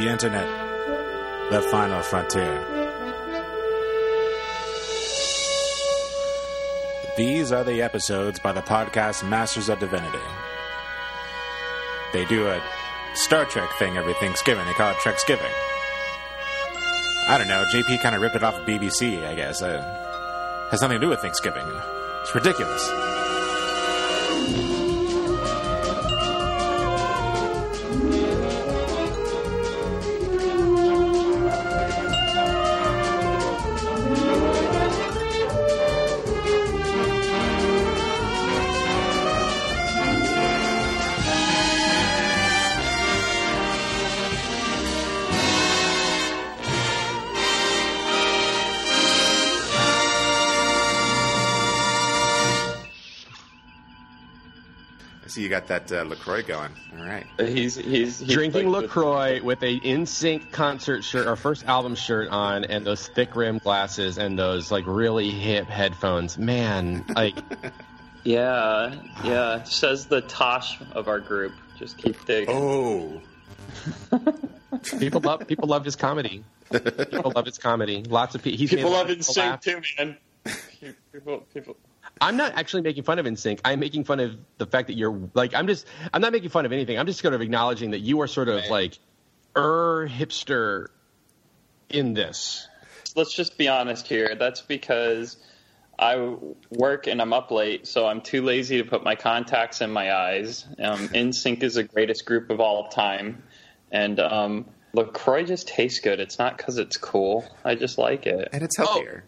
The Internet, the final frontier. These are the episodes by the podcast Masters of Divinity. They do a Star Trek thing every Thanksgiving. They call it Treksgiving. I don't know. JP kind of ripped it off of BBC, I guess. Uh, has nothing to do with Thanksgiving. It's ridiculous. Got that uh, LaCroix going. All right. He's he's, he's Drinking like- LaCroix with a NSYNC concert shirt, our first album shirt on, and those thick rim glasses and those like really hip headphones. Man, like Yeah, yeah. Says the Tosh of our group. Just keep digging. Oh. people love people love his comedy. People love his comedy. Lots of pe- he's people made love lots of NSYNC laugh. too, man. people, people. I'm not actually making fun of NSYNC. I'm making fun of the fact that you're like I'm just I'm not making fun of anything. I'm just sort of acknowledging that you are sort of Right. like er hipster in this. Let's just be honest here. That's because I work and I'm up late, so I'm too lazy to put my contacts in my eyes. Um, NSYNC is the greatest group of all time, and um, Lacroix just tastes good. It's not because it's cool. I just like it. And it's healthier.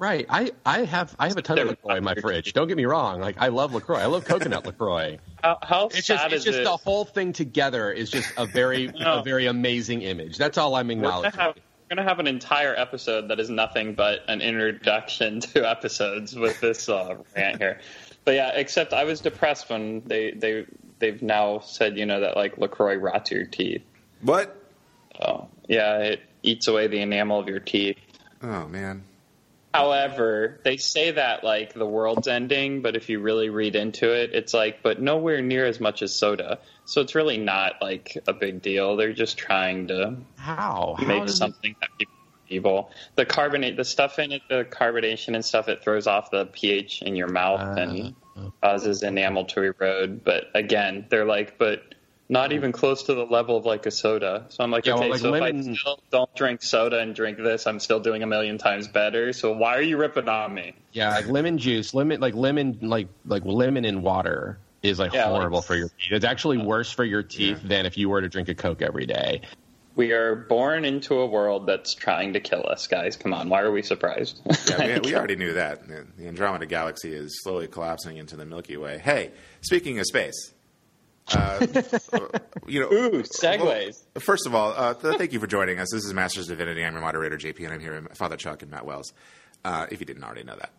Right. I, I have I have a ton of LaCroix in my fridge. Don't get me wrong. Like I love LaCroix. I love coconut LaCroix. How, how It's sad just it's is just it? the whole thing together is just a very No. a very amazing image. That's all I'm We're gonna, acknowledging. have, we're gonna have an entire episode that is nothing but an introduction to episodes with this uh, rant here. But yeah, except I was depressed when they they they've now said you know that like Lacroix rots your teeth. What? Oh yeah, it eats away the enamel of your teeth. Oh, man. However, they say that like the world's ending, but if you really read into it, it's like, but nowhere near as much as soda. So it's really not like a big deal. They're just trying to How? How make does it- something that people evil. The carbonate, the stuff in it, the carbonation and stuff, it throws off the pH in your mouth Uh, and causes enamel to erode. But again, they're like, but not even close to the level of like a soda. So I'm like, Yeah, well, okay, like so if I still don't drink soda and drink this, I'm still doing a million times better. So why are you ripping on me? Yeah, like lemon juice, lemon like lemon like like lemon in water is like Yeah, like- horrible for your teeth. It's actually worse for your teeth than if you were to drink a Coke every day. We are born into a world that's trying to kill us, guys. Come on, why are we surprised? Yeah, we, we already knew that. The the Andromeda Galaxy is slowly collapsing into the Milky Way. Hey, speaking of space, uh, you know, Ooh, segues. well, first of all, uh, th- thank you for joining us. This is Masters of Divinity. I'm your moderator, JP, and I'm here with Father Chuck and Matt Wells. Uh, if you didn't already know that,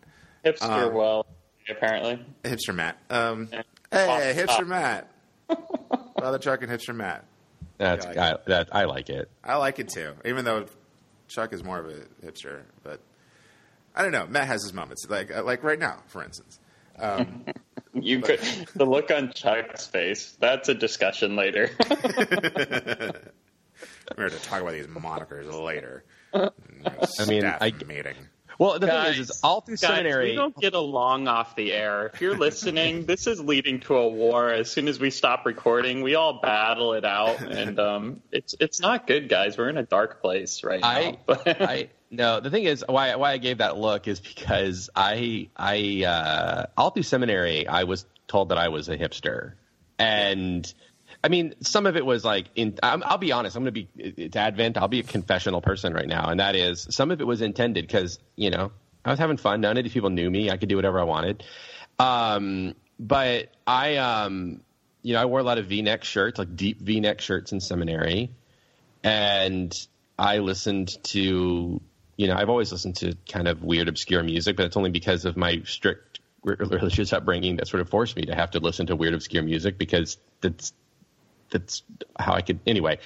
Hipster, Um, well, apparently. hipster Matt. Um, Yeah. hey, Stop. hipster Matt. Father Chuck and hipster Matt. That's Yeah, I I, that I like it. I like it too, even though Chuck is more of a hipster. But I don't know. Matt has his moments, like uh, like right now, for instance. Um, You could the look on Chuck's face. That's a discussion later. We're going to talk about these monikers later. I mean, Staff I- meeting. Well, the Guys, thing is, is all through Guys, seminary. we don't get along off the air. If you're listening, this is leading to a war. As soon as we stop recording, we all battle it out, and um, it's it's not good, guys. We're in a dark place right I, now. But I no. The thing is, why why I gave that look is because I I uh, all through seminary I was told that I was a hipster, and I mean some of it was like in. I'm, I'll be honest. I'm going to be it's Advent. I'll be a confessional person right now, and that is some of it was intended because you know I was having fun. None of these people knew me. I could do whatever I wanted. Um, but I um, you know I wore a lot of V-neck shirts, like deep V-neck shirts in seminary and I listened to, you know, I've always listened to kind of weird, obscure music, but it's only because of my strict religious upbringing that sort of forced me to have to listen to weird, obscure music because that's that's how I could anyway.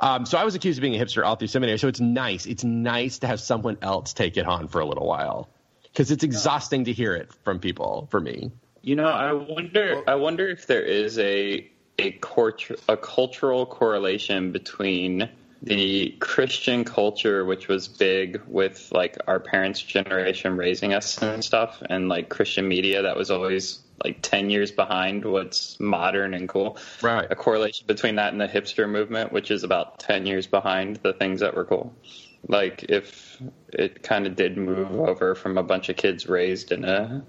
Um, so I was accused of being a hipster all through seminary. So it's nice. It's nice to have someone else take it on for a little while because it's exhausting to hear it from people. For me, You know, I wonder. I wonder if there is a a, cort- a cultural correlation between the Christian culture, which was big with like our parents' generation raising us and stuff, and like Christian media that was always like 10 years behind what's modern and cool. Right. A correlation between that and the hipster movement, which is about 10 years behind the things that were cool. Like if it kind of did move over from a bunch of kids raised in a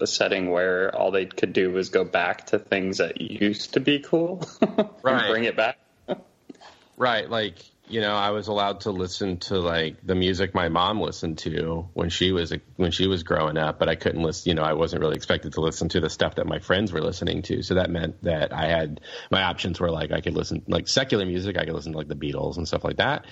a setting where all they could do was go back to things that used to be cool Right. and bring it back. Right, like you know, I was allowed to listen to like the music my mom listened to when she was when she was growing up, but I couldn't listen. You know, I wasn't really expected to listen to the stuff that my friends were listening to. So that meant that I had my options were like I could listen like secular music, I could listen to like the Beatles and stuff like that.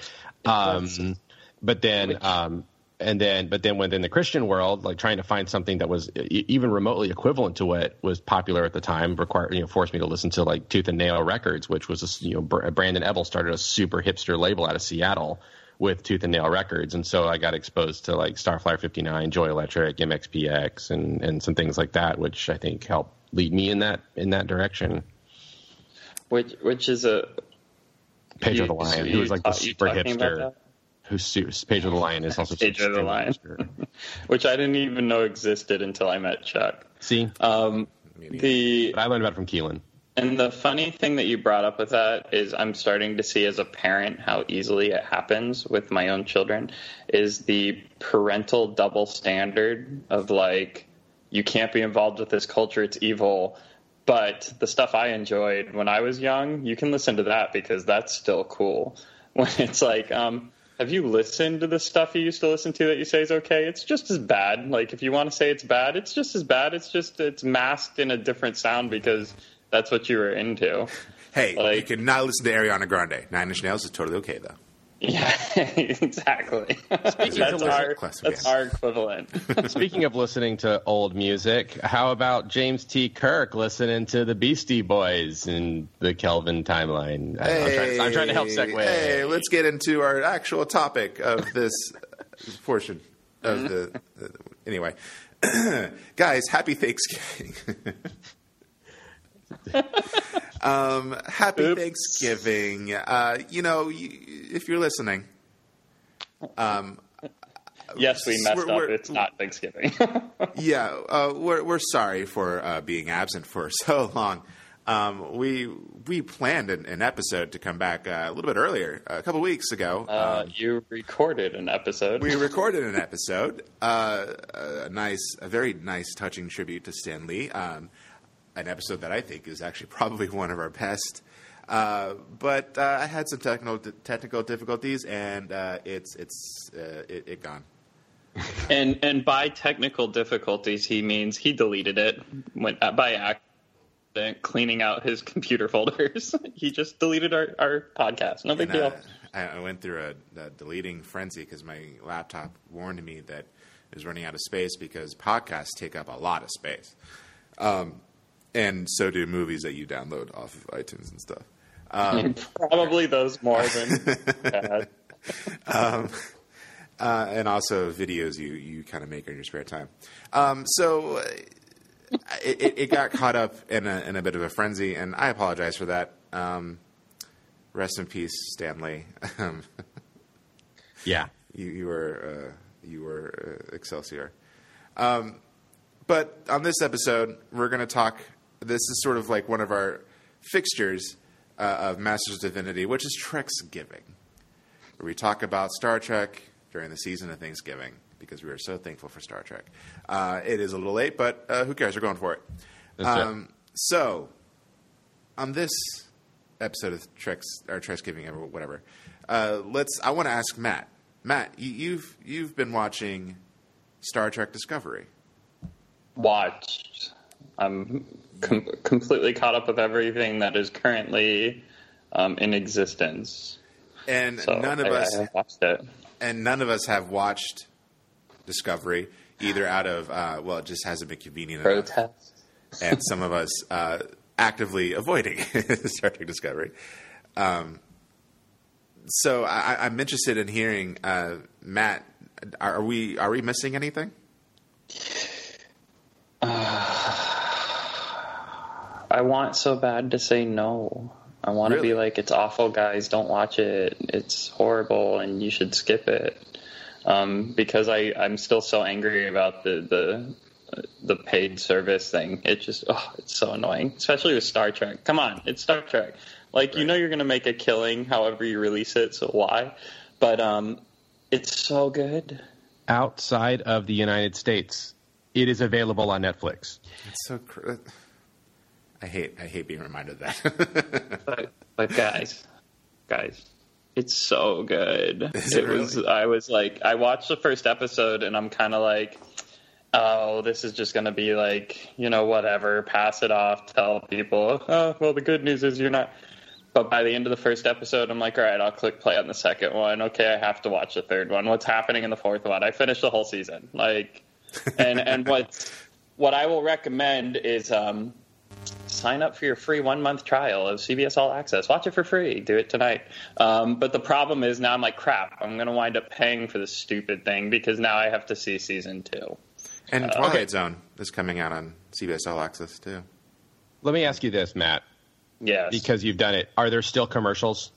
Um, but then, um, and then, but then within the Christian world, like trying to find something that was even remotely equivalent to what was popular at the time, required you know forced me to listen to like Tooth and Nail Records, which was a, you know Brandon Ebel started a super hipster label out of Seattle with Tooth and Nail Records, and so I got exposed to like Starflyer 59, Joy Electric, MXPX, and and some things like that, which I think helped lead me in that in that direction. Which which is a Pedro You- the Lion, you who was like the super hipster. That? Who's su- Pedro the Lion is also Pedro the Lion. which I didn't even know existed until I met Chuck. See, Um, the but I learned about it from Keelan. And the funny thing that you brought up with that is I'm starting to see as a parent how easily it happens with my own children is the parental double standard of like you can't be involved with this culture it's evil but the stuff I enjoyed when I was young you can listen to that because that's still cool when it's like um have you listened to the stuff you used to listen to that you say is okay? It's just as bad. Like if you want to say it's bad, it's just as bad. It's just it's masked in a different sound because that's what you were into. Hey, you Like- can not listen to Ariana Grande. Nine Inch Nails is totally okay though. Yeah, exactly. that's of our that's our equivalent. Speaking of listening to old music, how about James T. Kirk listening to the Beastie Boys in the Kelvin timeline? I- I'm, trying, I'm trying to help segue. Hey, let's get into our actual topic of this portion of the. uh, anyway, guys, happy Thanksgiving. um, happy Oops. Thanksgiving. Uh, you know, you, if you're listening, yes, we messed We're- up. we're- It's not Thanksgiving. yeah, uh, we're we're sorry for uh, being absent for so long. Um, we we planned an, an episode to come back uh, a little bit earlier, a couple weeks ago. uh, Um, you recorded an episode. we recorded an episode, uh, a nice, a very nice, touching tribute to Stan Lee. Um, an episode that I think is actually probably one of our best. Uh, but uh, I had some technical technical difficulties, and uh, it's it's uh, it, it gone. and and by technical difficulties, he means he deleted it when, uh, by accident, cleaning out his computer folders. he just deleted our, our podcast. No big And, uh, deal. I, I went through a, a deleting frenzy because my laptop warned me that it was running out of space because podcasts take up a lot of space, um, and so do movies that you download off of iTunes and stuff. Probably those more than bad. uh, and also videos you, you kind of make in your spare time. Um, so uh, it, it, it got caught up in a, in a bit of a frenzy, and I apologize for that. Um, rest in peace, Stan Lee. Um, Yeah. you, you were uh, you were uh, Excelsior. Um, but on this episode, we're going to talk. This is sort of like one of our fixtures uh, of Masters of Divinity, which is Treksgiving, where we talk about Star Trek during the season of Thanksgiving because we are so thankful for Star Trek. Uh, it is a little late, but uh, who cares? We're going for it. That's it. Um, so, on this episode of Treks or Treksgiving or whatever, uh, let's. I want to ask Matt. Matt, you, you've you've been watching Star Trek Discovery. Watched. I'm com- completely caught up with everything that is currently um, in existence. And So none of I- us I watched it. and none of us have watched Discovery either out of uh, well, it just hasn't been convenient Protest. and some of us uh, actively avoiding Star Trek Discovery. Um, so I, I'm interested in hearing uh, Matt. Are we are we missing anything? I want so bad to say no. I want to Really? be like, it's awful, guys. Don't watch it. It's horrible, and you should skip it. Um, because I I'm still so angry about the the the paid service thing. It just oh, it's so annoying, especially with Star Trek. Come on, it's Star Trek. Like you know you're gonna make a killing, however you release it. So why? But um, it's so good. Outside of the United States, it is available on Netflix. It's so. Cr- I hate. I hate being reminded of that. But but guys, guys, it's so good. Is it was. really? I was like, I watched the first episode, and I'm kind of like, oh, this is just gonna be like, you know, whatever. Pass it off. Tell people. Oh, well, the good news is you're not. But by the end of the first episode, I'm like, all right, I'll click play on the second one. Okay, I have to watch the third one. What's happening in the fourth one? I finished the whole season. Like, and and what what I will recommend is um, sign up for your free one month trial of CBS All Access. Watch it for free. Do it tonight. Um, but the problem is now I'm like, crap. I'm going to wind up paying for this stupid thing because now I have to see season two. and Twilight okay. Zone is coming out on CBS All Access too. Let me ask you this, Matt, Yes. because you've done it. Are there still commercials?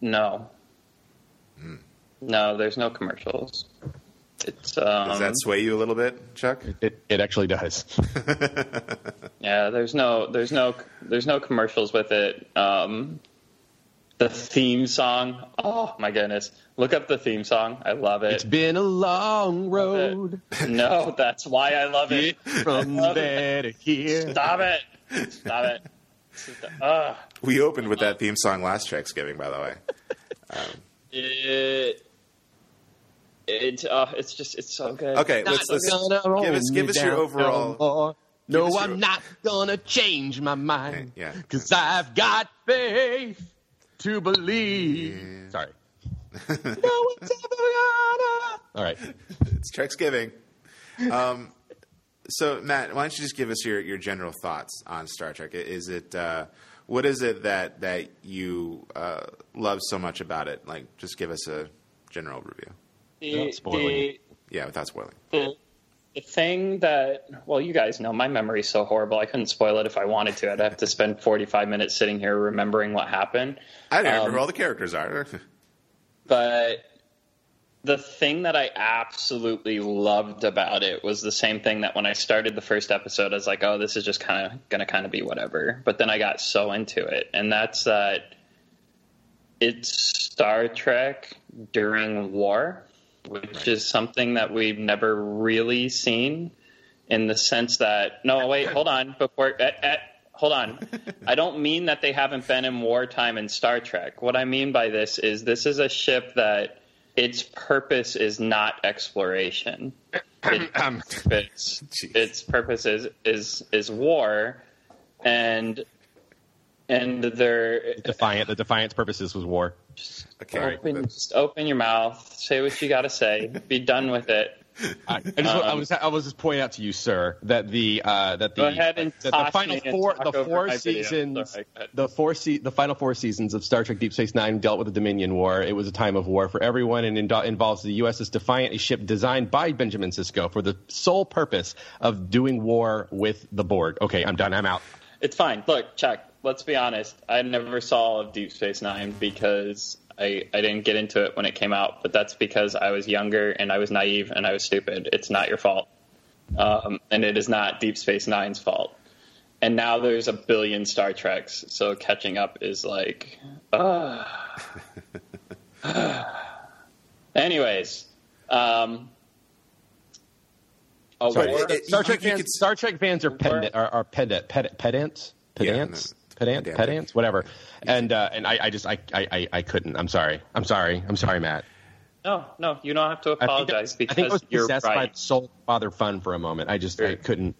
no. No, there's no commercials. It's um, Does that sway you a little bit, Chuck? It, it actually does. Yeah, there's no, there's no, there's no commercials with it. Um, the theme song. Oh my goodness! Look up the theme song. I love it. It's been a long road no, that's why I love it. from love there to here. Stop it! Stop it! Ugh. We opened with that theme song last Thanksgiving, by the way. It, it, uh, it's just, it's so good. Okay, let's, let's Gonna give us give us your overall. no No, your- I'm not gonna change my mind. Okay, yeah. Cause I've got faith to believe. Sorry. no one's ever gonna. All right. It's Thanksgiving. Um, so Matt, why don't you just give us your, your general thoughts on Star Trek? Is it uh, what is it that that you uh, love so much about it? Like, just give us a general review. The, Without spoiling. the, Yeah, without spoiling. the, the thing that, well, you guys know my memory's so horrible. I couldn't spoil it if I wanted to. I'd have to spend 45 minutes sitting here remembering what happened. I don't Um, remember all the characters are. But the thing that I absolutely loved about it was the same thing that when I started the first episode, I was like, oh, this is just kind of going to kind of be whatever. But then I got so into it. And that's that it's Star Trek during war, which is something that we've never really seen in the sense that, no, wait, hold on. Before. Eh, eh, Hold on. I don't mean that they haven't been in wartime in Star Trek. What I mean by this is this is a ship that its purpose is not exploration. It, its, its purpose is, is is war, and and their Defiant. The Defiant's purposes was war. Okay, open but- just open your mouth, say what you got to say, be done with it. I, I, just, I Um, was I was just pointing out to you, sir, that the uh, that the Go that the final four the four seasons Sorry, the four se- the final four seasons of Star Trek Deep Space Nine dealt with the Dominion War. It was a time of war for everyone and indo- involves the USS Defiant, a ship designed by Benjamin Sisko for the sole purpose of doing war with the Borg. Okay, I'm done. I'm out. It's fine. Look, Chuck, let's be honest. I never saw of Deep Space Nine because I, I didn't get into it when it came out, but that's because I was younger and I was naive and I was stupid. It's not your fault. Um, and it is not Deep Space Nine's fault. And now there's a billion Star Treks, so catching up is like. Uh. Anyways. Um, a Sorry. It- it- Star Trek fans, could- Star Trek fans are pedant, are, are pedant, pedant, pedants, pedants, no, pedant, pedantic. pedants, whatever. And uh, and I, I just I, I I- I couldn't. I'm sorry. I'm sorry. I'm sorry, Matt. no, no, you don't have to I think, apologize I think I was you're possessed by right. soul father fun for a moment. I just I couldn't.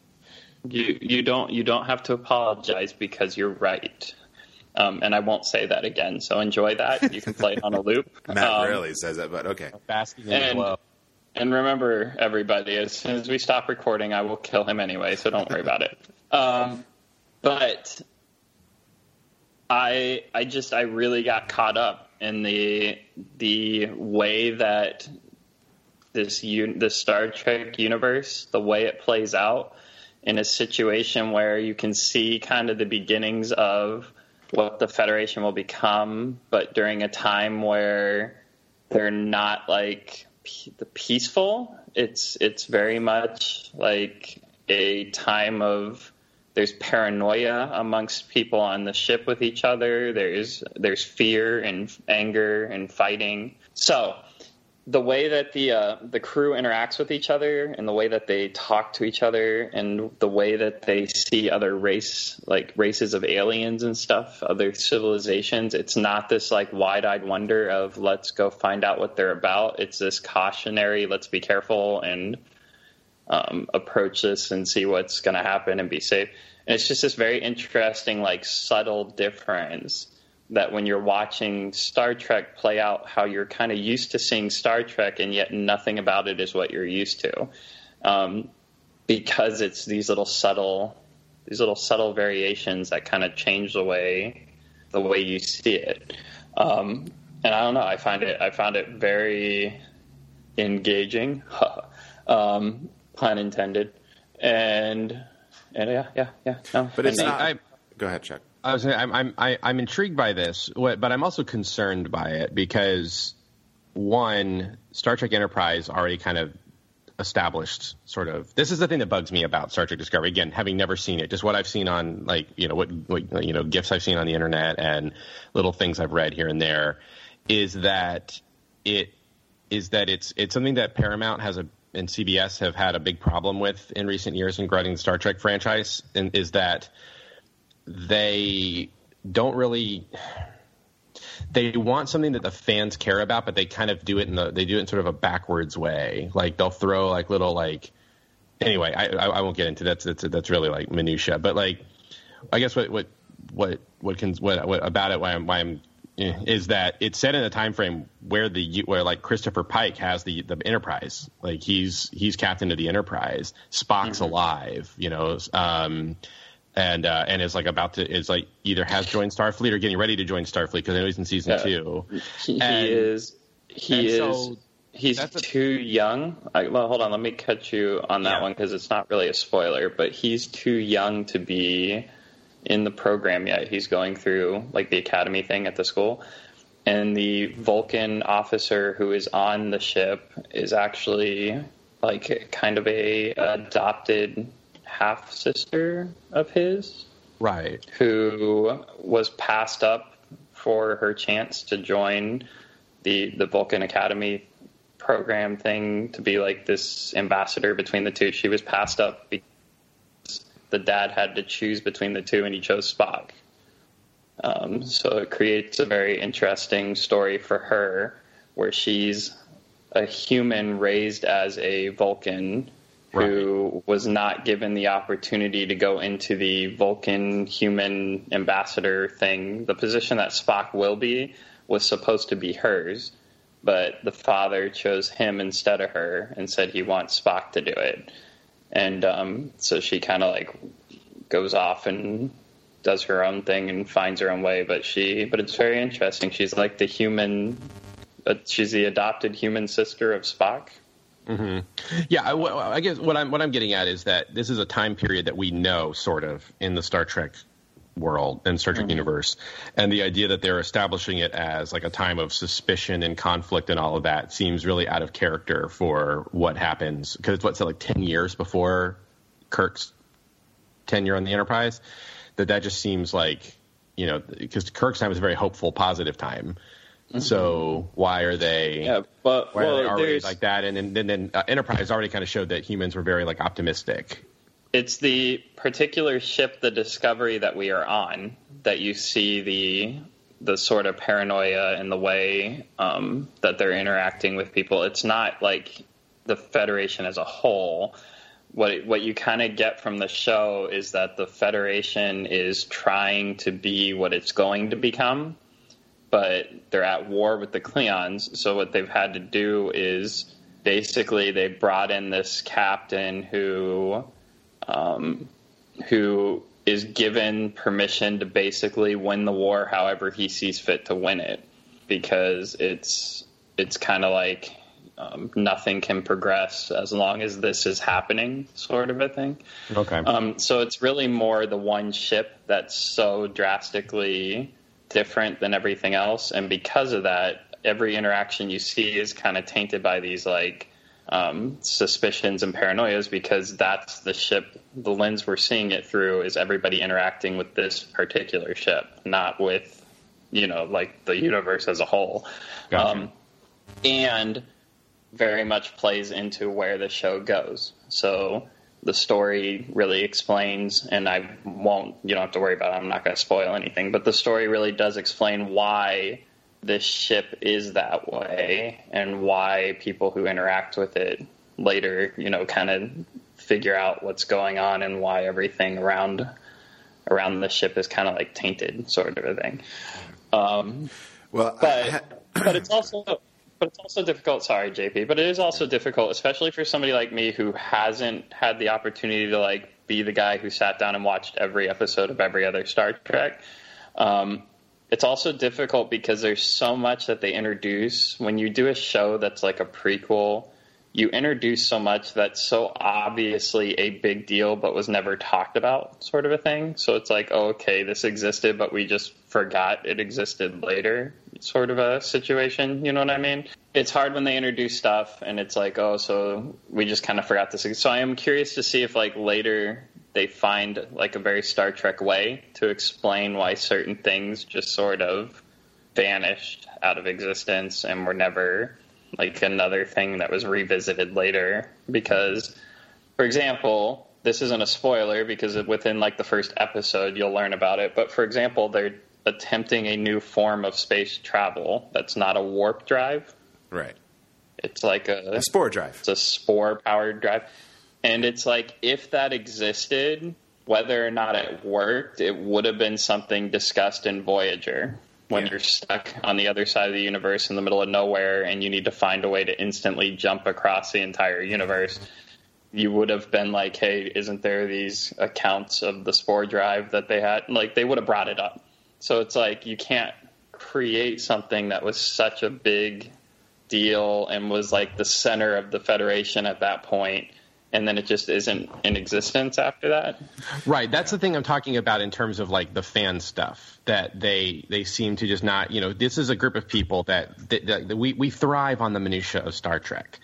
You you don't you don't have to apologize because you're right. Um, and I won't say that again. So enjoy that. You can play it on a loop. Matt Um, rarely says that, but okay. Basking in And- And remember, everybody, as soon as we stop recording, I will kill him anyway. So don't worry about it. Um, but I I just I really got caught up in the the way that this un, the Star Trek universe, the way it plays out in a situation where you can see kind of the beginnings of what the Federation will become, but during a time where they're not like the peaceful. It's it's very much like a time of there's paranoia amongst people on the ship with each other. There's there's fear and anger and fighting. So the way that the uh, the crew interacts with each other and the way that they talk to each other and the way that they see other race like races of aliens and stuff other civilizations it's not this like wide-eyed wonder of let's go find out what they're about it's this cautionary let's be careful and um, approach this and see what's going to happen and be safe and it's just this very interesting like subtle difference that when you're watching Star Trek play out how you're kind of used to seeing Star Trek and yet nothing about it is what you're used to. Um, because it's these little subtle these little subtle variations that kind of change the way the way you see it. Um, and I don't know, I find it I found it very engaging, um, pun intended. And and yeah, yeah, yeah. No, But it's not. I- go ahead, Chuck. I was I'm I'm I- I'm intrigued by this, but I'm also concerned by it because one, Star Trek Enterprise already kind of established sort of this is the thing that bugs me about Star Trek Discovery. Again, having never seen it, just what I've seen on like you know what, what you know gifs I've seen on the internet and little things I've read here and there, is that it is that it's it's something that Paramount has a and CBS have had a big problem with in recent years in growing the Star Trek franchise, is that they don't really they want something that the fans care about, but they kind of do it in the they do it in sort of a backwards way. Like they'll throw like little like anyway, I I, I won't get into that. That's that's really like minutia, but like I guess what what what what can what, what about it why I'm why I'm is that it's set in a time frame where the where like Christopher Pike has the the Enterprise, like he's he's captain of the Enterprise, Spock's alive, you know, um, and uh, and is like about to is like either has joined Starfleet or getting ready to join Starfleet because I know he's in season Yeah. two. he, he is he is so he's a- too young. I, well, hold on, let me cut you on that Yeah. one because it's not really a spoiler. But he's too young to be in the program yet. He's going through like the academy thing at the school, and the Vulcan officer who is on the ship is actually like kind of a adopted half sister of his Right. who was passed up for her chance to join the the Vulcan Academy program thing to be like this ambassador between the two. She was passed up because the dad had to choose between the two, and he chose Spock. Um, so it creates a very interesting story for her, where she's a human raised as a Vulcan who was not given the opportunity to go into the Vulcan human ambassador thing. The position that Spock will be was supposed to be hers, but the father chose him instead of her and said he wants Spock to do it. And um, so she kind of like goes off and does her own thing and finds her own way. But she, but it's very interesting. She's like the human. Uh, she's the adopted human sister of Spock. Yeah, I, I guess what I'm what I'm getting at is that this is a time period that we know sort of in the Star Trek world and Star Trek universe, and the idea that they're establishing it as like a time of suspicion and conflict and all of that seems really out of character for what happens because it's what's like ten years before Kirk's tenure on the Enterprise. That that just seems like you know because Kirk's time is a very hopeful, positive time. So why are they? Yeah, but why are they already like that? And then, then, then uh, Enterprise already kind of showed that humans were very like optimistic. It's the particular ship, the Discovery that we are on, that you see the the sort of paranoia and the way um, that they're interacting with people. It's not like the Federation as a whole. What what you kind of get from the show is that the Federation is trying to be what it's going to become, but they're at war with the Klingons. So what they've had to do is basically they brought in this captain who um, who is given permission to basically win the war however he sees fit to win it because it's it's kind of like um, nothing can progress as long as this is happening, sort of a thing. Okay. Um, so it's really more the one ship that's so drastically different than everything else, and because of that, every interaction you see is kind of tainted by these like um, suspicions and paranoias because that's the ship, the lens we're seeing it through is everybody interacting with this particular ship, not with, you know, like the universe as a whole. Gotcha. Um, and very much plays into where the show goes. So the story really explains, and I won't, you don't have to worry about it, I'm not going to spoil anything, but the story really does explain why this ship is that way and why people who interact with it later, you know, kind of figure out what's going on and why everything around around the ship is kind of like tainted, sort of a thing. Um, Well, but but it's also but it's also difficult. Sorry, JP, but it is also difficult, especially for somebody like me who hasn't had the opportunity to like be the guy who sat down and watched every episode of every other Star Trek. Um, it's also difficult because there's so much that they introduce when you do a show that's like a prequel. You introduce so much that's so obviously a big deal, but was never talked about, sort of a thing. So it's like, oh, okay, this existed, but we just forgot it existed later, sort of a situation. You know what I mean? It's hard when they introduce stuff and it's like, oh, so we just kind of forgot this. So I am curious to see if like later they find like a very Star Trek way to explain why certain things just sort of vanished out of existence and were never like another thing that was revisited later because for example this isn't a spoiler because within like the first episode you'll learn about it but for example they're attempting a new form of space travel that's not a warp drive right. it's like a A spore drive. it's a spore powered drive. And it's like if that existed, whether or not it worked, it would have been something discussed in Voyager. When Yeah. you're stuck on the other side of the universe in the middle of nowhere and you need to find a way to instantly jump across the entire universe, you would have been like, hey, isn't there these accounts of the spore drive that they had? Like, they would have brought it up. So it's like you can't create something that was such a big deal and was like the center of the federation at that point and then it just isn't in existence after that Right. That's the thing I'm talking about in terms of like the fan stuff that they they seem to just not. You know, this is a group of people that, that, that we we thrive on the minutia of Star Trek,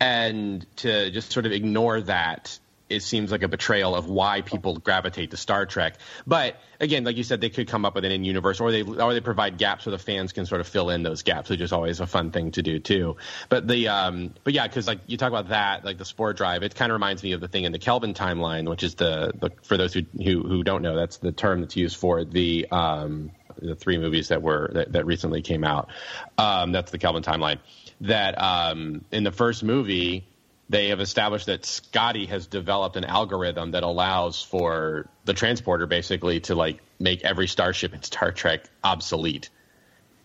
and to just sort of ignore that. It seems like a betrayal of why people gravitate to Star Trek. But again, like you said, they could come up with an in-universe, or they or they provide gaps so the fans can sort of fill in those gaps, which is always a fun thing to do too. But the um, but yeah, because like you talk about that, like the Spore Drive, it kind of reminds me of the thing in the Kelvin timeline, which is the, the for those who, who who don't know, that's the term that's used for the um, the three movies that were that, that recently came out. Um, that's the Kelvin timeline. That um, in the first movie they have established that Scotty has developed an algorithm that allows for the transporter basically to like make every starship in Star Trek obsolete.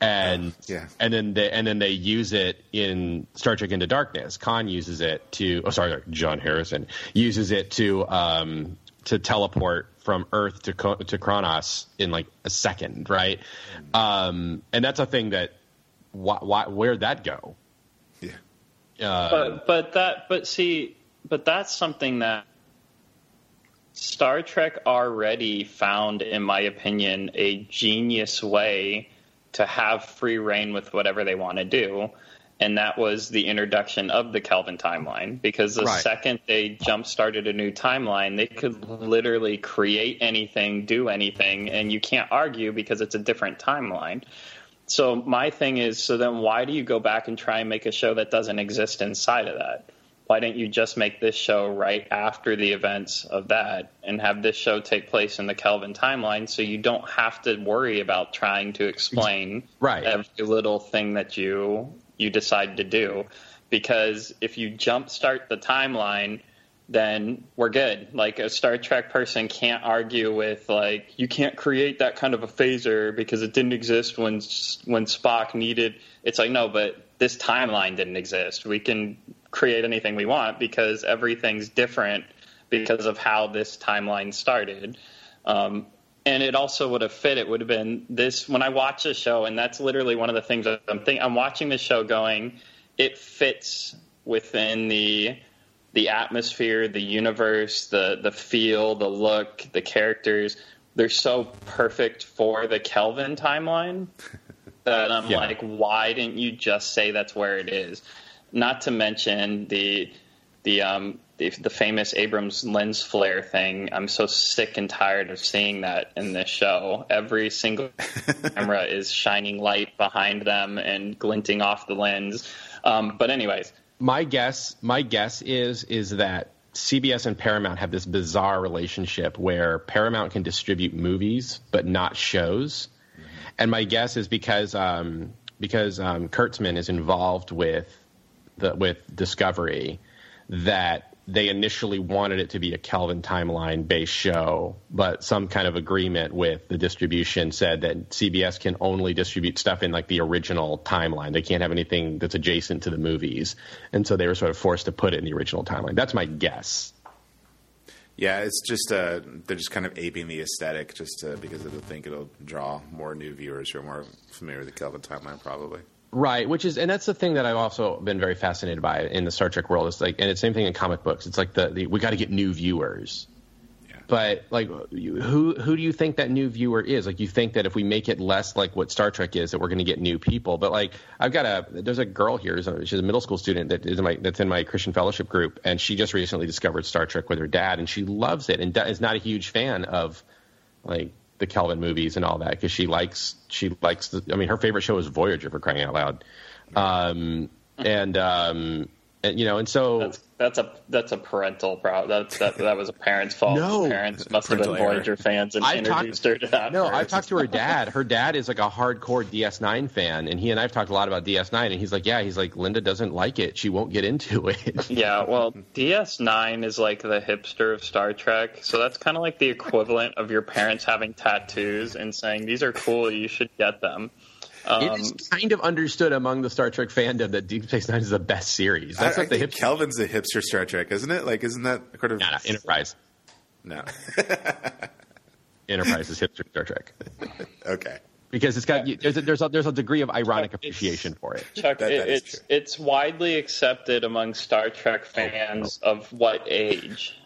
And yeah. and then they and then they use it in Star Trek Into Darkness. Khan uses it to oh sorry, John Harrison uses it to um to teleport from Earth to to Kronos in like a second, right? Um and that's a thing that why, why where'd that go? Uh, but but that but see but that's something that Star Trek already found in my opinion a genius way to have free reign with whatever they want to do and that was the introduction of the Kelvin timeline because the Right. second they jump started a new timeline they could literally create anything do anything and you can't argue because it's a different timeline so my thing is, so then why do you go back and try and make a show that doesn't exist inside of that? Why didn't you just make this show right after the events of that and have this show take place in the Kelvin timeline so you don't have to worry about trying to explain Right. every little thing that you you decide to do? Because if you jumpstart the timeline, then we're good. Like a Star Trek person can't argue with like you can't create that kind of a phaser because it didn't exist when when Spock needed. It's like no, but this timeline didn't exist. We can create anything we want because everything's different because of how this timeline started. Um, and it also would have fit. It would have been this when I watch the show, and that's literally one of the things I'm thinking. I'm watching the show going, it fits within the the atmosphere, the universe, the the feel, the look, the characters. They're so perfect for the Kelvin timeline that I'm Yeah. like, why didn't you just say that's where it is? Not to mention the the um the, the famous Abrams lens flare thing. I'm so sick and tired of seeing that in this show. Every single camera is shining light behind them and glinting off the lens. Um, but anyways, my guess my guess is is that CBS and Paramount have this bizarre relationship where Paramount can distribute movies but not shows. And my guess is because um, because um, Kurtzman is involved with the with Discovery that they initially wanted it to be a Kelvin timeline based show, but some kind of agreement with the distribution said that CBS can only distribute stuff in like the original timeline. They can't have anything that's adjacent to the movies. And so they were sort of forced to put it in the original timeline. That's my guess. Yeah, it's just uh, they're just kind of aping the aesthetic, just because they think it'll draw more new viewers who are more familiar with the Kelvin timeline, probably. Right, which is, and that's the thing that I've also been very fascinated by in the Star Trek world. Is like, and it's the same thing in comic books. It's like the, the we got to get new viewers. Yeah. But like, who who do you think that new viewer is? Like, you think that if we make it less like what Star Trek is, that we're going to get new people. But like, I've got a there's a girl here. She's a middle school student that is in my that's in my Christian fellowship group, and she just recently discovered Star Trek with her dad, and she loves it, and is not a huge fan of like the Kelvin movies and all that because she likes she likes the. I mean, her favorite show is Voyager for crying out loud, um, and um, and you know, and so that's that's a that's a parental problem. That, that that was a parent's fault. No. parents must have been Parental error. Voyager fans and I've introduced talked- her to that. No, I've talked to her dad. Her dad is like a hardcore DS9 fan, and he and I've talked a lot about DS9, and he's like, yeah, he's like, Linda doesn't like it. She won't get into it. Yeah, well, DS9 is like the hipster of Star Trek, so that's kind of like the equivalent of your parents having tattoos and saying these are cool, you should get them. Um, it is kind of understood among the Star Trek fandom that Deep Space Nine is the best series. That's I, I what the think hipster. Kelvin's a hipster Star Trek, isn't it? Like, isn't that kind of Nah, nah, Enterprise. no? Enterprise is hipster Star Trek okay, because it's got there's a, there's a, there's a degree of ironic appreciation for it. Chuck, That- that it, is it's true. it's widely accepted among Star Trek fans of what age?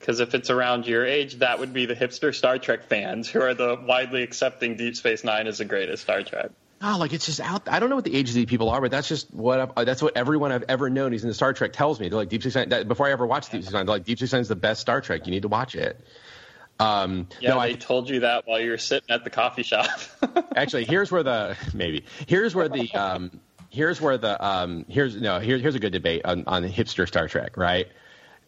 Because if it's around your age, that would be the hipster Star Trek fans who are the widely accepting Deep Space Nine as the greatest Star Trek. Oh, like it's just out. I don't know what the age of these people are, but that's just what I've, uh, that's what everyone I've ever known who's into Star Trek tells me. They're like Deep Space Nine. That, before I ever watched Deep Space Nine, they're like Deep Space Nine is the best Star Trek. You need to watch it. Um, Yeah, no, they I, told you that while you were sitting at the coffee shop. actually here's where the maybe here's where the um, here's where the um, here's no here, here's a good debate on, on hipster Star Trek, right?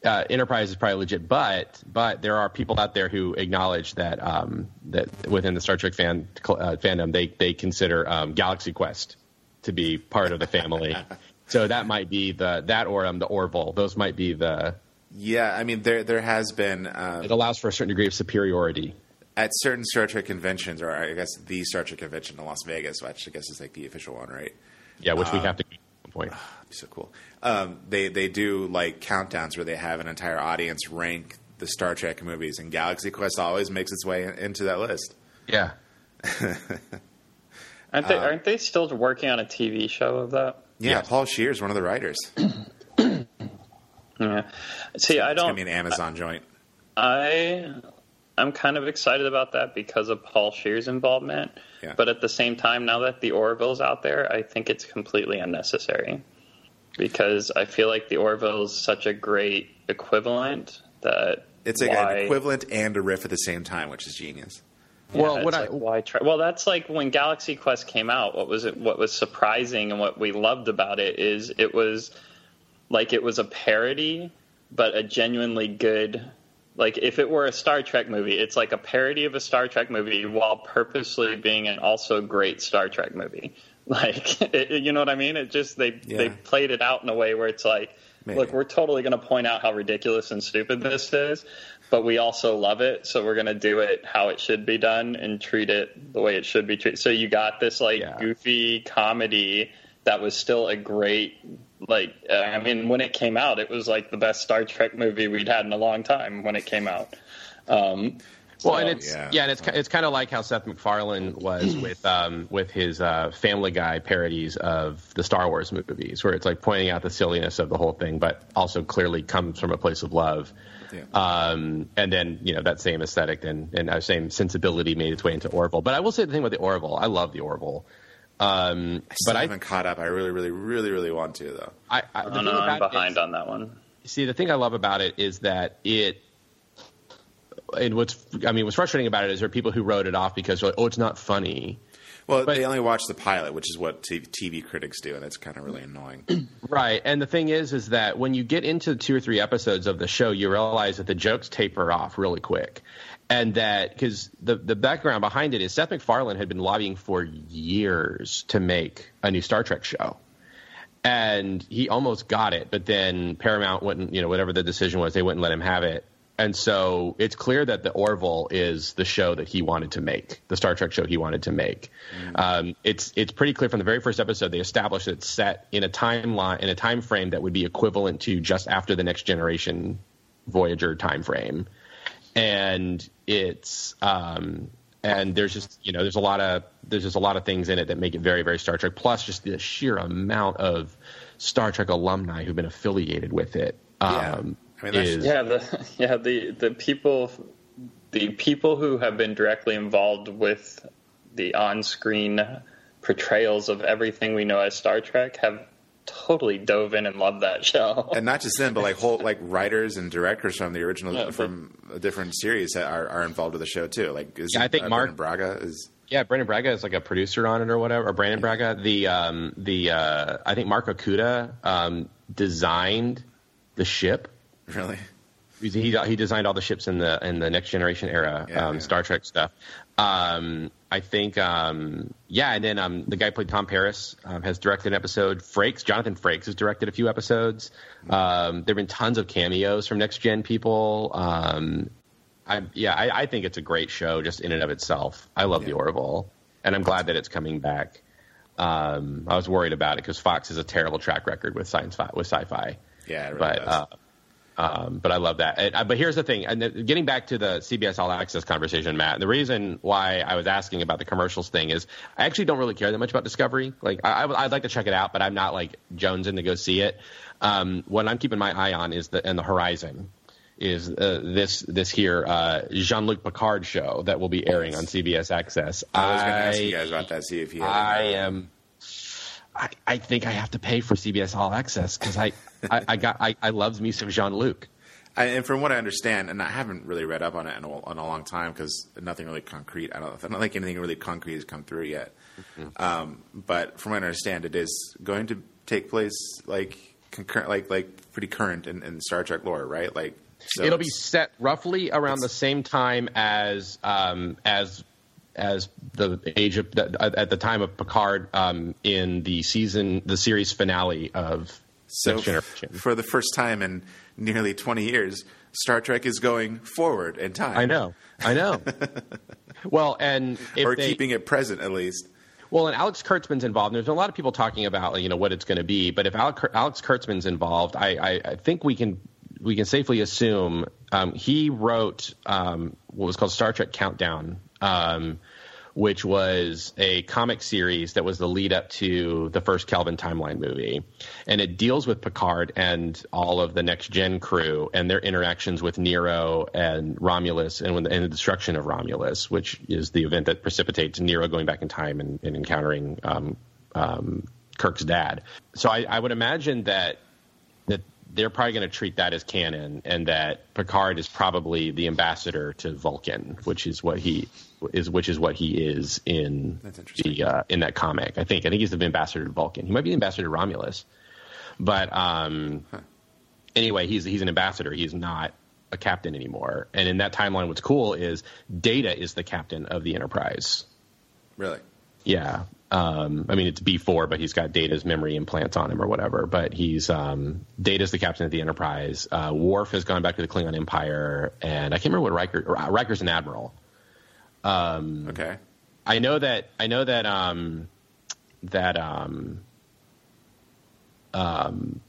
Uh, Enterprise is probably legit, but but there are people out there who acknowledge that um, that within the Star Trek fan uh, fandom they they consider um, Galaxy Quest to be part of the family. so that might be the that or um, the Orville. Those might be the. yeah. I mean, there there has been um, It allows for a certain degree of superiority. at certain Star Trek conventions, or I guess the Star Trek convention in Las Vegas, which I guess is like the official one, right? Yeah, which we have to. At some point. That'd be so cool. Um, they they do like countdowns where they have an entire audience rank the Star Trek movies, and Galaxy Quest always makes its way into that list. Yeah. Aren't they, aren't they still working on a TV show of that? Yeah, Yes. Paul Scheer is one of the writers. Yeah. See, I It's gonna don't. be an Amazon joint. I I'm kind of excited about that because of Paul Scheer's involvement. Yeah. But at the same time, now that the Orville's out there, I think it's completely unnecessary because I feel like the Orville is such a great equivalent that It's like why, an equivalent and a riff at the same time, which is genius. Yeah, Well, it's what I- why try? Well, that's like when Galaxy Quest came out. What was it? What was surprising and what we loved about it is it was like it was a parody, but a genuinely good. Like if it were a Star Trek movie, it's like a parody of a Star Trek movie while purposely being an also great Star Trek movie. Like it, you know what I mean? It just they Yeah. they played it out in a way where it's like, Maybe. look, we're totally going to point out how ridiculous and stupid this is, but we also love it, so we're going to do it how it should be done and treat it the way it should be treated. So you got this like Yeah. goofy comedy that was still a great like uh, I mean when it came out it was like the best Star Trek movie we'd had in a long time when it came out. Um, Well, and it's Yeah. yeah, and it's ki- it's kind of like how Seth MacFarlane was with um, with his uh, Family Guy parodies of the Star Wars movies, where it's like pointing out the silliness of the whole thing, but also clearly comes from a place of love. Yeah. Um, and then you know that same aesthetic and and that same sensibility made its way into Orville. But I will say the thing with the Orville, I love the Orville. Um, Still but I, haven't caught up. I really, really, really, really want to though. I, I the Oh thing no, I'm about behind is- on that one. see the thing I love about it is that it and what's I mean what's frustrating about it is there are people who wrote it off because like, oh it's not funny. Well, But- they only watch the pilot, which is what TV, critics do, and it's kind of really annoying. Right. And the thing is is that when you get into two or three episodes of the show you realize that the jokes taper off really quick. And that because the the background behind it is Seth MacFarlane had been lobbying for years to make a new Star Trek show. and he almost got it, but then Paramount wouldn't, you know, whatever the decision was, they wouldn't let him have it. And so it's clear that the Orville is the show that he wanted to make, the Star Trek show he wanted to make. Um, it's it's pretty clear from the very first episode they established it's set in a timeline in a time frame that would be equivalent to just after the Next Generation Voyager time frame, and it's um, and there's just you know there's a lot of there's just a lot of things in it that make it very very Star Trek. Plus just the sheer amount of Star Trek alumni who've been affiliated with it. Yeah. I mean, that's- is, Yeah, the yeah the the people the people who have been directly involved with the on-screen portrayals of everything we know as Star Trek have totally dove in and loved that show. and not just them, but like whole like writers and directors from the original Yeah, but- from a different series are, are involved with the show too. Like, is Yeah, I think uh, Mark- Brendan Braga is Yeah, Brandon Braga is like a producer on it or whatever, or Brannon Braga. The um, the uh, I think Mark Okuda um, designed the ship. really He he designed all the ships in the in the next generation era Yeah, um, yeah. Star Trek stuff. Um, I think um, yeah, and then um, the guy who played Tom Paris um, has directed an episode. Frakes Jonathan Frakes has directed a few episodes. Um, there've been tons of cameos from next gen people. Um, I, yeah, I, I think it's a great show just in and of itself. I love the Yeah. Orville, and I'm glad that it's coming back. Um, I was worried about it because Fox has a terrible track record with science fi- with sci-fi yeah, really but uh, um, but I love that. And, uh, but here's the thing, and then getting back to the CBS All Access conversation, Matt. The reason why I was asking about the commercials thing is I actually don't really care that much about Discovery. Like I, I, would like to check it out, but I'm not like jonesing to go see it. Um, what I'm keeping my eye on is the and the Horizon is uh, this this here uh, Jean Luc Picard show that will be airing on CBS Access. I was going to ask you guys about that. See if you. I any- am. I, I think I have to pay for CBS All Access because I, I, I got I, I loves me some Jean Luc. And from what I understand, and I haven't really read up on it in a, in a long time because nothing really concrete. I don't, I don't think anything really concrete has come through yet. Mm-hmm. Um, but from what I understand, it is going to take place like concurrent, like like pretty current in, in Star Trek lore, right? Like so It'll be set roughly around the same time as um, as as the age of at the time of Picard um, in the season the series finale of so Generation. for the first time in nearly twenty years. Star Trek is going forward in time. I know, I know. well, and if or they, keeping it present at least. Well, and Alex Kurtzman's involved. And There's a lot of people talking about you know what it's going to be, but if Alex, Alex Kurtzman's involved, I, I, I think we can we can safely assume um, he wrote um, what was called Star Trek Countdown, um, which was a comic series that was the lead up to the first Kelvin timeline movie, and it deals with Picard and all of the next gen crew and their interactions with Nero and Romulus and, when, and the destruction of Romulus, which is the event that precipitates Nero going back in time and, and encountering um, um, Kirk's dad. So I, I would imagine that they're probably going to treat that as canon, and that Picard is probably the ambassador to Vulcan, which is what he is, which is what he is in the uh, in that comic. I think I think he's the ambassador to Vulcan. He might be the ambassador to Romulus, but um, anyway, he's he's an ambassador. He's not a captain anymore. And in that timeline, what's cool is Data is the captain of the Enterprise. Really, Yeah. Um, I mean, it's B4, but he's got Data's memory implants on him or whatever. But he's um, Data's the captain of the Enterprise. Uh, Worf has gone back to the Klingon Empire, and I can't remember what Riker. Riker's an admiral. okay. I know that. I know that. Um, that. Um, um,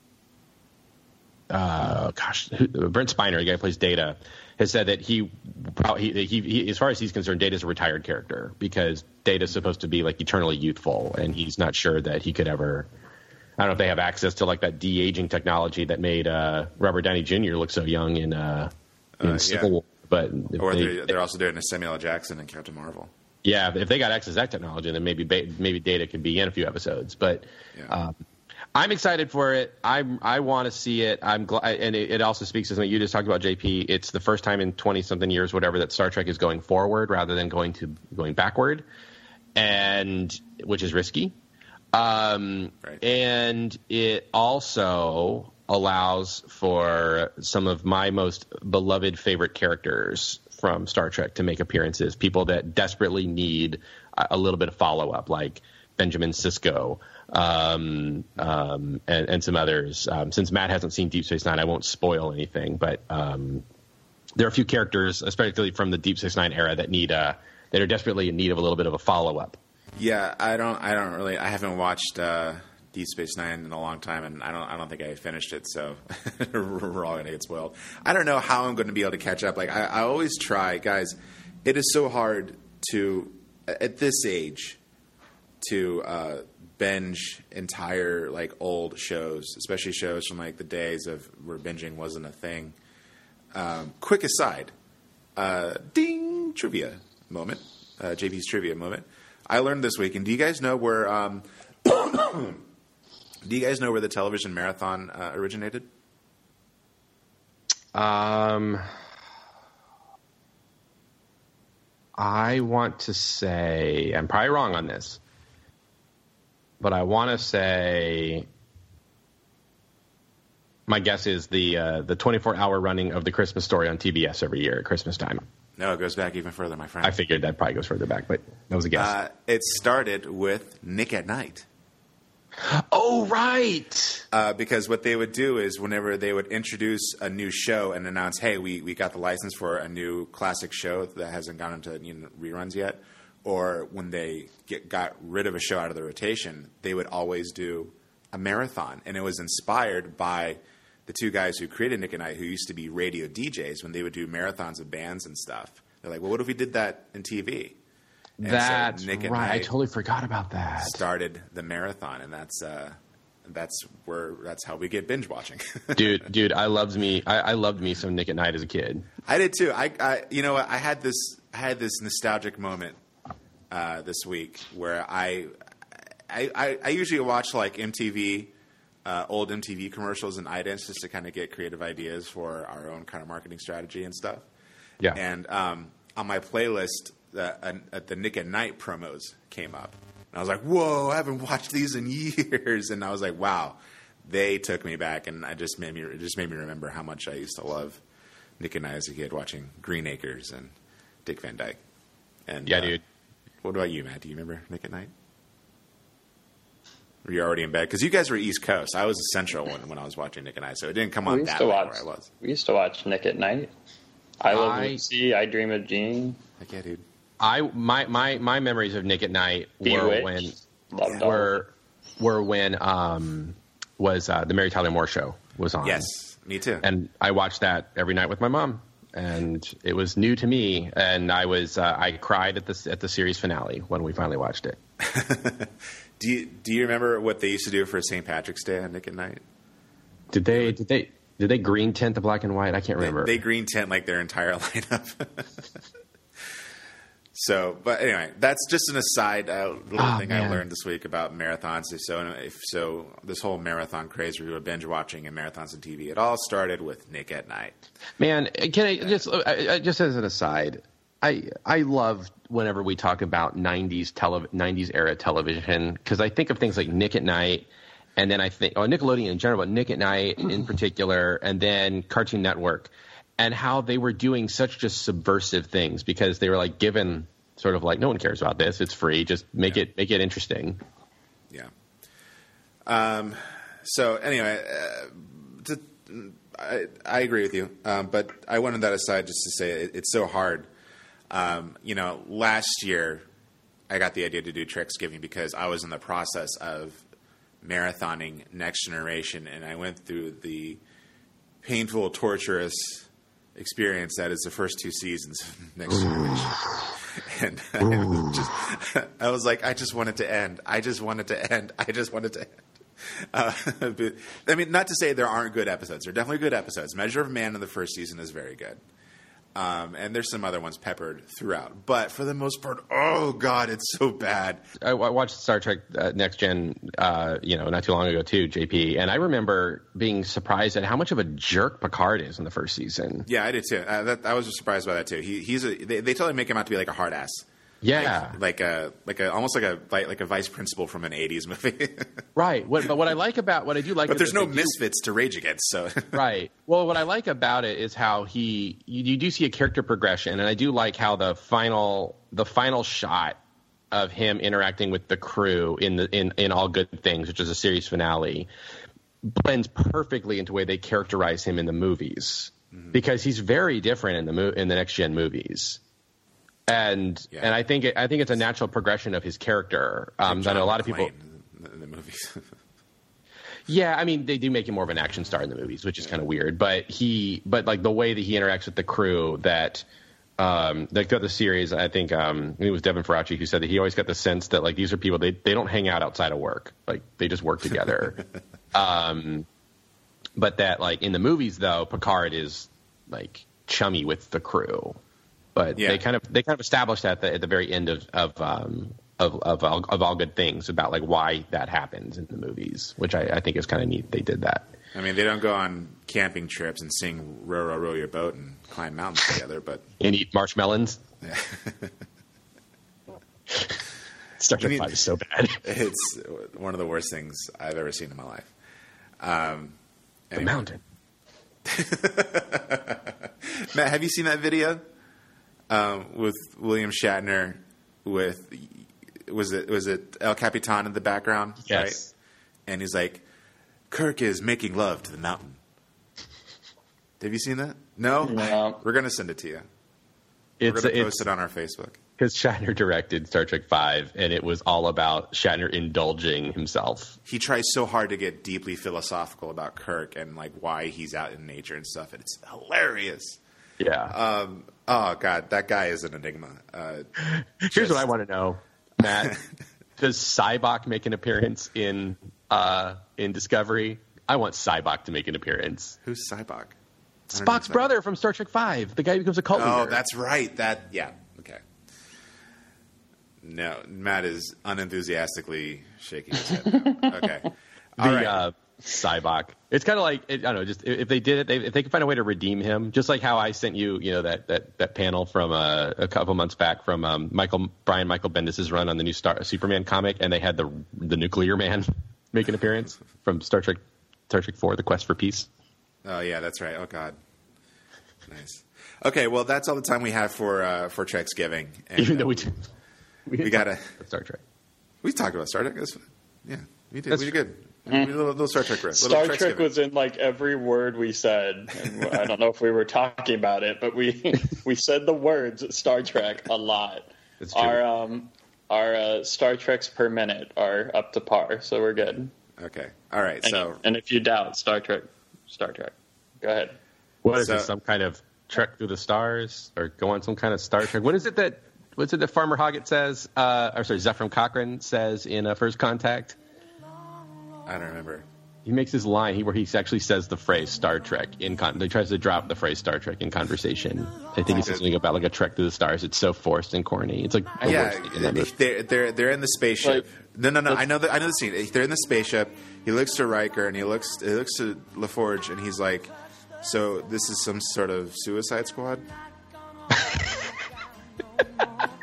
uh, gosh, Brent Spiner, the guy who plays Data, has said that he, he, he, he as far as he's concerned, Data's a retired character because Data's supposed to be like eternally youthful, and he's not sure that he could ever. I don't know if they have access to like that de aging technology that made uh, Robert Downey Jr. look so young in uh, in Uh, Civil yeah. War, but Or they- they're, they're also doing a Samuel L. Jackson and Captain Marvel. yeah, if they got access to that technology, then maybe maybe Data could be in a few episodes. But Yeah. um, I'm excited for it. I'm I want to see it. I'm glad, and it, it also speaks to something you just talked about, JP. It's the first time in 20 something years, whatever, that Star Trek is going forward rather than going to going backward, and which is risky. Um, Right. And it also allows for some of my most beloved favorite characters from Star Trek to make appearances. People that desperately need a, a little bit of follow up, like Benjamin Sisko um, um, and, and some others. Um, since Matt hasn't seen Deep Space Nine, I won't spoil anything, but um, there are a few characters, especially from the Deep Space Nine era, that need uh, that are desperately in need of a little bit of a follow up. Yeah, I don't. I don't really. I haven't watched uh, Deep Space Nine in a long time, and I don't. I don't think I finished it. So we're all gonna get spoiled. I don't know how I'm going to be able to catch up. Like I, I always try, guys. It is so hard to at this age to uh, binge entire like old shows, especially shows from like the days of where binging wasn't a thing. Um, quick aside, uh, ding trivia moment, uh, JP's trivia moment. I learned this week, and do you guys know where? Um, do you guys know where the television marathon uh, originated? Um, I want to say I'm probably wrong on this, but I want to say my guess is the uh, the 24 hour running of the Christmas story on TBS every year at Christmas time. No, it goes back even further, my friend. I figured that probably goes further back, but that was a guess. uh, it started with Nick at Nite. oh right, Uh, because what they would do is whenever they would introduce a new show and announce, "Hey, we, we got the license for a new classic show that hasn't gone into you know, reruns yet," or when they get got rid of a show out of the rotation, they would always do a marathon, and it was inspired by the two guys who created Nick and Night, who used to be radio DJs. When they would do marathons of bands and stuff, they're like, "Well, what if we did that in TV?" And so Nick at right. I Night totally forgot about that. started the marathon, and that's uh, that's where that's how we get binge watching. dude, dude, I loved me. I, I loved me some Nick at Nite as a kid. I did too. I, I you know what? I had this I had this nostalgic moment uh, this week where I, I I I usually watch like MTV. Uh, old MTV commercials and idents just to kind of get creative ideas for our own kind of marketing strategy and stuff. Yeah. And um, on my playlist, the, uh, the Nick at Nite promos came up. And I was like, whoa, I haven't watched these in years. And I was like, wow, they took me back. And I just made me, it just made me remember how much I used to love Nick and I as a kid watching Green Acres and Dick Van Dyke. And Yeah, uh, dude. What about you, Matt? Do you remember Nick at Nite? Were you already in bed? Because you guys were East Coast. I was a Central when, when I was watching Nick and I, so it didn't come on that to late watch. where I was. We used to watch Nick at Nite. I love I- Lucy. I Dream of Jean. Like, yeah, dude. I my my my memories of Nick at Nite were when Loved all. were were when um was uh, the Mary Tyler Moore show was on. Yes, me too. and I watched that every night with my mom, and it was new to me, and I was uh, I cried at the at the series finale when we finally watched it. Do you do you remember what they used to do for St. Patrick's Day on Nick at Nite? Did they did they did they green tint the black and white? I can't They, remember. they green tint like their entire lineup. so, but anyway, that's just an aside uh, little Oh, thing I learned this week about marathons. If so, if so, this whole marathon craze where we were binge watching and marathons on TV, it all started with Nick at Nite. Man, can I just I, I, just as an aside, I I love whenever we talk about '90s tele, '90s era television because I think of things like Nick at Nite, and then I think oh Nickelodeon in general, but Nick at Nite in particular, and then Cartoon Network, and how they were doing such just subversive things because they were like given sort of like no one cares about this, it's free, just make Yeah. it make it interesting. Yeah. Um. So anyway, uh, to, I I agree with you, um, but I wanted that aside just to say it, it's so hard. Um, you know, last year I got the idea to do Treksgiving because I was in the process of marathoning Next Generation, and I went through the painful, torturous experience that is the first two seasons of Next Generation. And I was, just, I was like, I just want it to end. I just want it to end. I just want it to end. Uh, but, I mean, not to say there aren't good episodes. There are definitely good episodes. Measure of Man in the first season is very good. Um, and there's some other ones peppered throughout. But for the most part, oh god, it's so bad. I, I watched Star Trek uh, Next Gen, uh, you know, not too long ago too, JP, and I remember being surprised at how much of a jerk Picard is in the first season. Yeah, I did too. Uh, that, I was surprised by that too. He, he's a, they, they totally make him out to be like a hard ass. Yeah, like, like a like a almost like a like a vice principal from an '80s movie. right. What, but what I like about what I do like, but there's no do, misfits to rage against. So right. Well, what I like about it is how he you, you do see a character progression, and I do like how the final the final shot of him interacting with the crew in the in in all good things, which is a series finale, blends perfectly into the way they characterize him in the movies mm-hmm. because he's very different in the mo- in the next gen movies and yeah. and I think it, I think it's a natural progression of his character um, that a lot of people in the movies. yeah, I mean they do make him more of an action star in the movies, which is yeah. kind of weird. But he, but like the way that he interacts with the crew, that um, that got the series. I think um, it was Devin Faraci who said that he always got the sense that like these are people they they don't hang out outside of work, like they just work together. um, but that like in the movies though, Picard is like chummy with the crew but yeah. they kind of they kind of established that at the very end of of um, of of all, of all good things about like why that happens in the movies, which I, I think is kind of neat. They did that. I mean, they don't go on camping trips and sing "Row, row, row your boat" and climb mountains together, but and eat marshmallows. Yeah. Star Trek Five is so bad. It's one of the worst things I've ever seen in my life. Um, anyway. The mountain. Matt, have you seen that video? Um, with William Shatner with was it was it El Capitan in the background? Yes. Right? And he's like, Kirk is making love to the mountain. Have you seen that? No. No. We're gonna send it to you. It's, We're gonna post it on our Facebook. Because Shatner directed Star Trek Five, and it was all about Shatner indulging himself. He tries so hard to get deeply philosophical about Kirk and like why he's out in nature and stuff, and it's hilarious. Yeah. Um, oh God, that guy is an enigma. Uh, Here's what I want to know, Matt. Does Sybok make an appearance in uh, in Discovery? I want Sybok to make an appearance. Who's Sybok? Spock's brother from Star Trek Five, the guy who becomes a cult oh, leader. Oh, that's right. That yeah. Okay. No, Matt is unenthusiastically shaking his head. okay. All the, right. uh, Sybok. It's kind of like it, I don't know. Just if they did it, they, if they could find a way to redeem him, just like how I sent you, you know, that that that panel from uh, a couple months back from um, Michael Brian Michael Bendis' run on the new Star Superman comic, and they had the the Nuclear Man make an appearance from Star Trek Star Trek Four: The Quest for Peace. Oh yeah, that's right. Oh God, nice. Okay, well that's all the time we have for uh, for Treksgiving. And, Even though we uh, we, we gotta Star Trek. We talked about Star Trek. Yeah, we did. That's we did good. Little, little, Star Trek riff. Star Trek was in like every word we said. I don't know if we were talking about it, but we we said the words Star Trek a lot. Our um our uh, Star Treks per minute are up to par, so we're good. Okay. All right. And, so and if you doubt Star Trek, Star Trek, go ahead. What is so, it? Some kind of trek through the stars, or go on some kind of Star Trek? What is it that? What's it that Farmer Hoggett says? Uh, or sorry, Zefram Cochrane says in uh, First Contact I don't remember. He makes his line he, where he actually says the phrase Star Trek in con. He tries to drop the phrase Star Trek in conversation. I think he says something about like a trek to the stars. It's so forced and corny. It's like yeah, they're they're they're in the spaceship. Like, no, no, no. I know the I know the scene. They're in the spaceship. He looks to Riker and he looks he looks to LaForge and he's like, "So this is some sort of Suicide Squad."